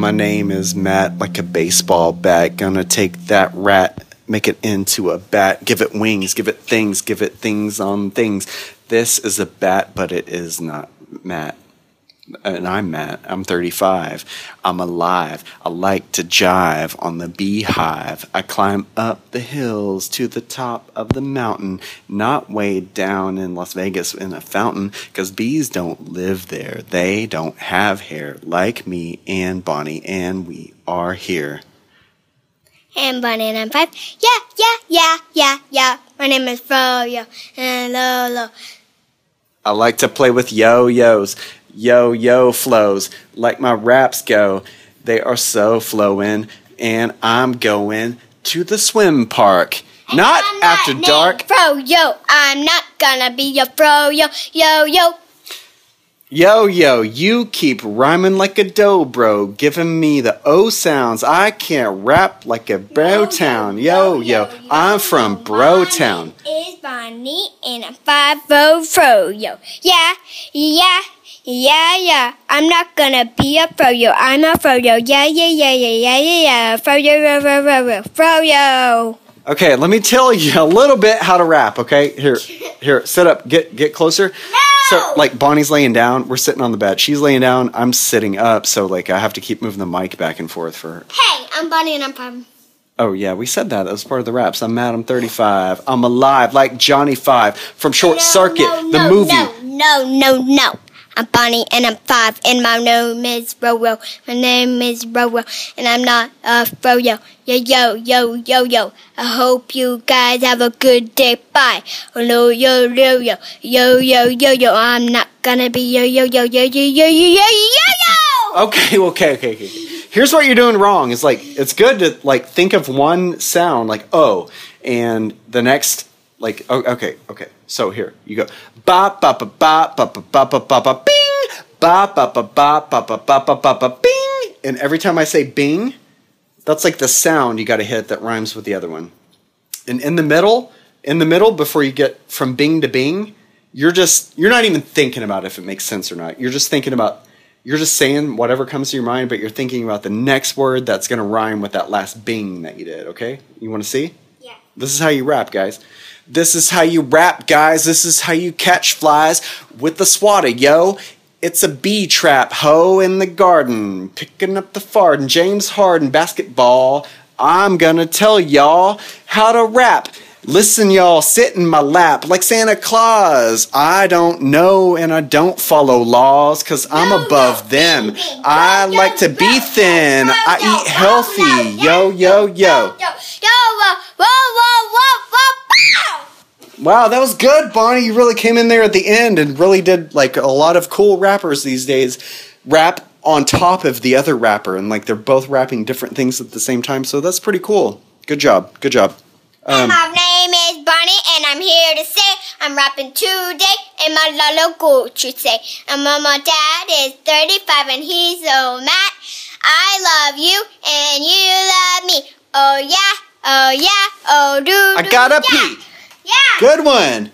My name is Matt, like a baseball bat. Gonna take that rat, make it into a bat. Give it wings, give it things, give it things on things. This is a bat, but it is not Matt and I'm Matt. I'm 35. I'm alive. I like to jive on the beehive. I climb up the hills to the top of the mountain, not way down in Las Vegas in a fountain, because bees don't live there. They don't have hair like me and Bonnie, and we are here. And Bonnie and I'm five. Yeah, yeah, yeah, yeah, yeah. My name is Froyo and Lolo. I like to play with yo yos yo yo flows like my raps go. They are so flowing, and I'm going to the swim park. Not I'm after not dark. Froyo. I'm not gonna be your Froyo. Yo, yo. Yo yo, yo, you keep rhyming like a dobro, giving me the O sounds. I can't rap like a bro town. Yo yo, I'm from bro town. Is Bonnie and I'm five oh Froyo. Yeah, yeah. Yeah, yeah, I'm not gonna be a froyo. I'm a froyo. Yeah, yeah, yeah, yeah, yeah, yeah, yeah. Froyo, froyo, froyo, froyo. Okay, let me tell you a little bit how to rap. Okay, here, here, sit up, get get closer. No! So, like, Bonnie's laying down. We're sitting on the bed. She's laying down. I'm sitting up. So, like, I have to keep moving the mic back and forth for her. Hey, I'm Bonnie and I'm five. Oh yeah, we said that. That was part of the raps. I'm Matt. I'm 35. I'm alive, like Johnny Five from Short No, Circuit, no, the no, movie. No, no, no, no. I'm Bonnie and I'm five and my name is Roro. My name is Roro and I'm not a froyo. Yo, yo, yo, yo, yo. I hope you guys have a good day. Bye. Oh, no, yo, yo, yo, yo, yo, yo, yo. I'm not gonna be yo, yo, yo, yo, yo, yo, yo, yo, yo. Okay, okay, okay, okay. Here's what you're doing wrong. Is like it's good to like think of one sound like oh, and the next like oh, okay, okay. So here you go. Ba ba ba ba ba ba ba ba ba ba bing. Ba ba ba ba ba ba ba ba ba ba bing. And every time I say bing, that's like the sound you got to hit that rhymes with the other one. And in the middle, in the middle, before you get from bing to bing, you're just you're not even thinking about if it makes sense or not. You're just thinking about you're just saying whatever comes to your mind, but you're thinking about the next word that's gonna rhyme with that last bing that you did. Okay, you want to see? Yeah. This is how you rap, guys. This is how you rap, guys. This is how you catch flies with the swatter, yo. It's a bee trap, ho, in the garden, picking up the fart. And James Harden basketball. I'm gonna tell y'all how to rap. Listen, y'all, sit in my lap like Santa Claus. I don't know and I don't follow laws because I'm No, above no, them. I Yo, like to yo, be thin. I eat healthy. yo, Yo, yo, yo. Yo, Wow, that was good, Bonnie. You really came in there at the end and really did like a lot of cool rappers these days rap on top of the other rapper and like they're both rapping different things at the same time. So that's pretty cool. Good job. Good job. Uh, um, my name is Bonnie, and I'm here to say I'm rapping today in my Lolo Gucci say. And my um, uh, my dad is 35 and he's so mad. I love you and you love me. Oh yeah, oh yeah, oh do. I gotta yeah. pee. Yeah. Good one.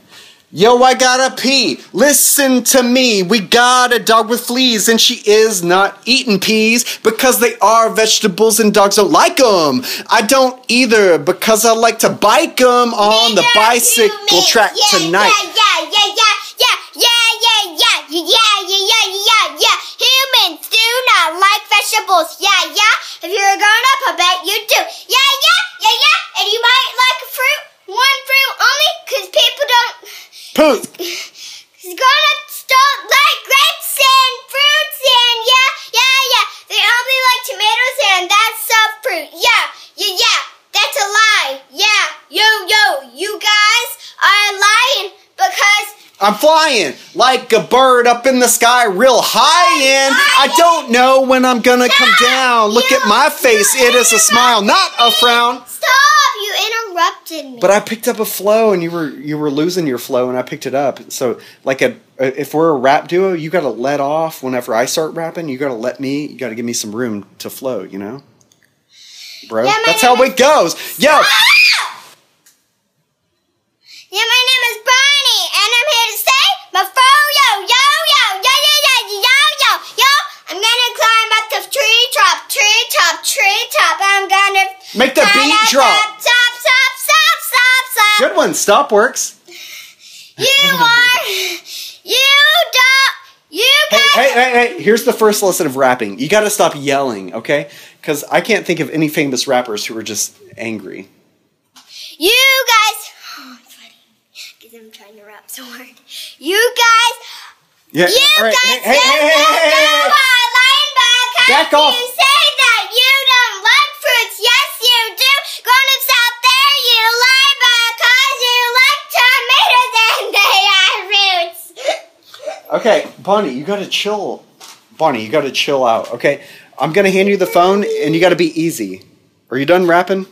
Yo, I gotta pee. Listen to me. We got a dog with fleas, and she is not eating peas because they are vegetables and dogs don't like them. I don't either because I like to bike them on the bicycle track yeah, tonight. Yeah, yeah, yeah, yeah, yeah, yeah, yeah, yeah, yeah, yeah, yeah, yeah, yeah. Humans do not like vegetables. Yeah, yeah. If you're a grown up, I bet you do. Yeah, yeah, yeah, yeah. And you might like a fruit, one fruit only, because people don't. Cause grown-ups don't like grapes and fruits and yeah, yeah, yeah. They only like tomatoes and that's a fruit. Yeah, yeah, yeah. That's a lie. Yeah, yo, yo, you guys are lying because I'm flying like a bird up in the sky, real high and I don't know when I'm gonna come down. Look at my face, it is a smile, not a frown. stop. Interrupted me. But I picked up a flow, and you were you were losing your flow, and I picked it up. So, like a if we're a rap duo, you got to let off whenever I start rapping. You got to let me. You got to give me some room to flow. You know, bro. Yeah, That's how it goes. Yo, Yeah, my name is Bonnie, and I'm here to say my fro-yo, yo, yo, yo, yo, yo, yo, yo, yo. I'm gonna climb up the tree top, tree top. I'm gonna Make the beat drop. Stop, stop. Good one. Stop works. You are. You don't. You Hey, guys. hey, hey, hey. Here's the first lesson of rapping. You got to stop yelling, okay? Because I can't think of any famous rappers who are just angry. You guys. Oh, it's funny. Because I'm trying to rap so hard. You guys. Yeah. You all right. guys Hey, hey, hey, hey, hey, hey, hey. our line because Back you off. say that you don't like fruits. Yes, you do. Grown-ups out there, you lie because you like tomatoes and they are roots. Okay, Bonnie, you got to chill. Bonnie, you got to chill out, okay? I'm to hand you the phone and you got to be easy. Are you done rapping?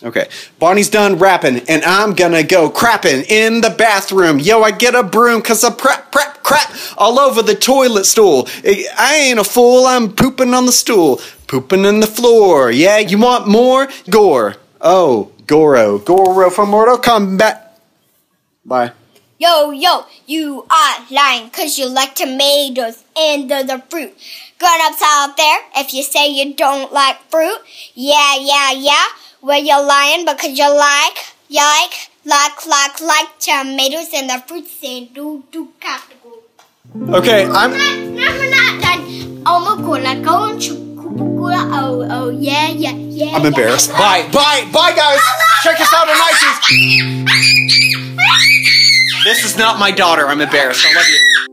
Okay. Bonnie's done rapping and I'm to go crapping in the bathroom. Yo, I get a broom cuz I prep prep crap all over the toilet stool. I ain't a fool, I'm pooping on the stool. Pooping in the floor. Yeah, you want more? Gore. Oh, Goro. Goro from Mortal Kombat. Bye. Yo, yo, you are lying because you like tomatoes and the, the fruit. Grown-ups out there, if you say you don't like fruit, yeah, yeah, yeah, well, you're lying because you like, you like, like, like, like tomatoes and the fruits and do, do, capital. Okay, I'm No, we're not done. Oh, my God, go Oh, oh, yeah, yeah, yeah. I'm yeah. embarrassed. Bye, bye, bye, guys. Check us out on iTunes. This is not my daughter. I'm embarrassed. I love you.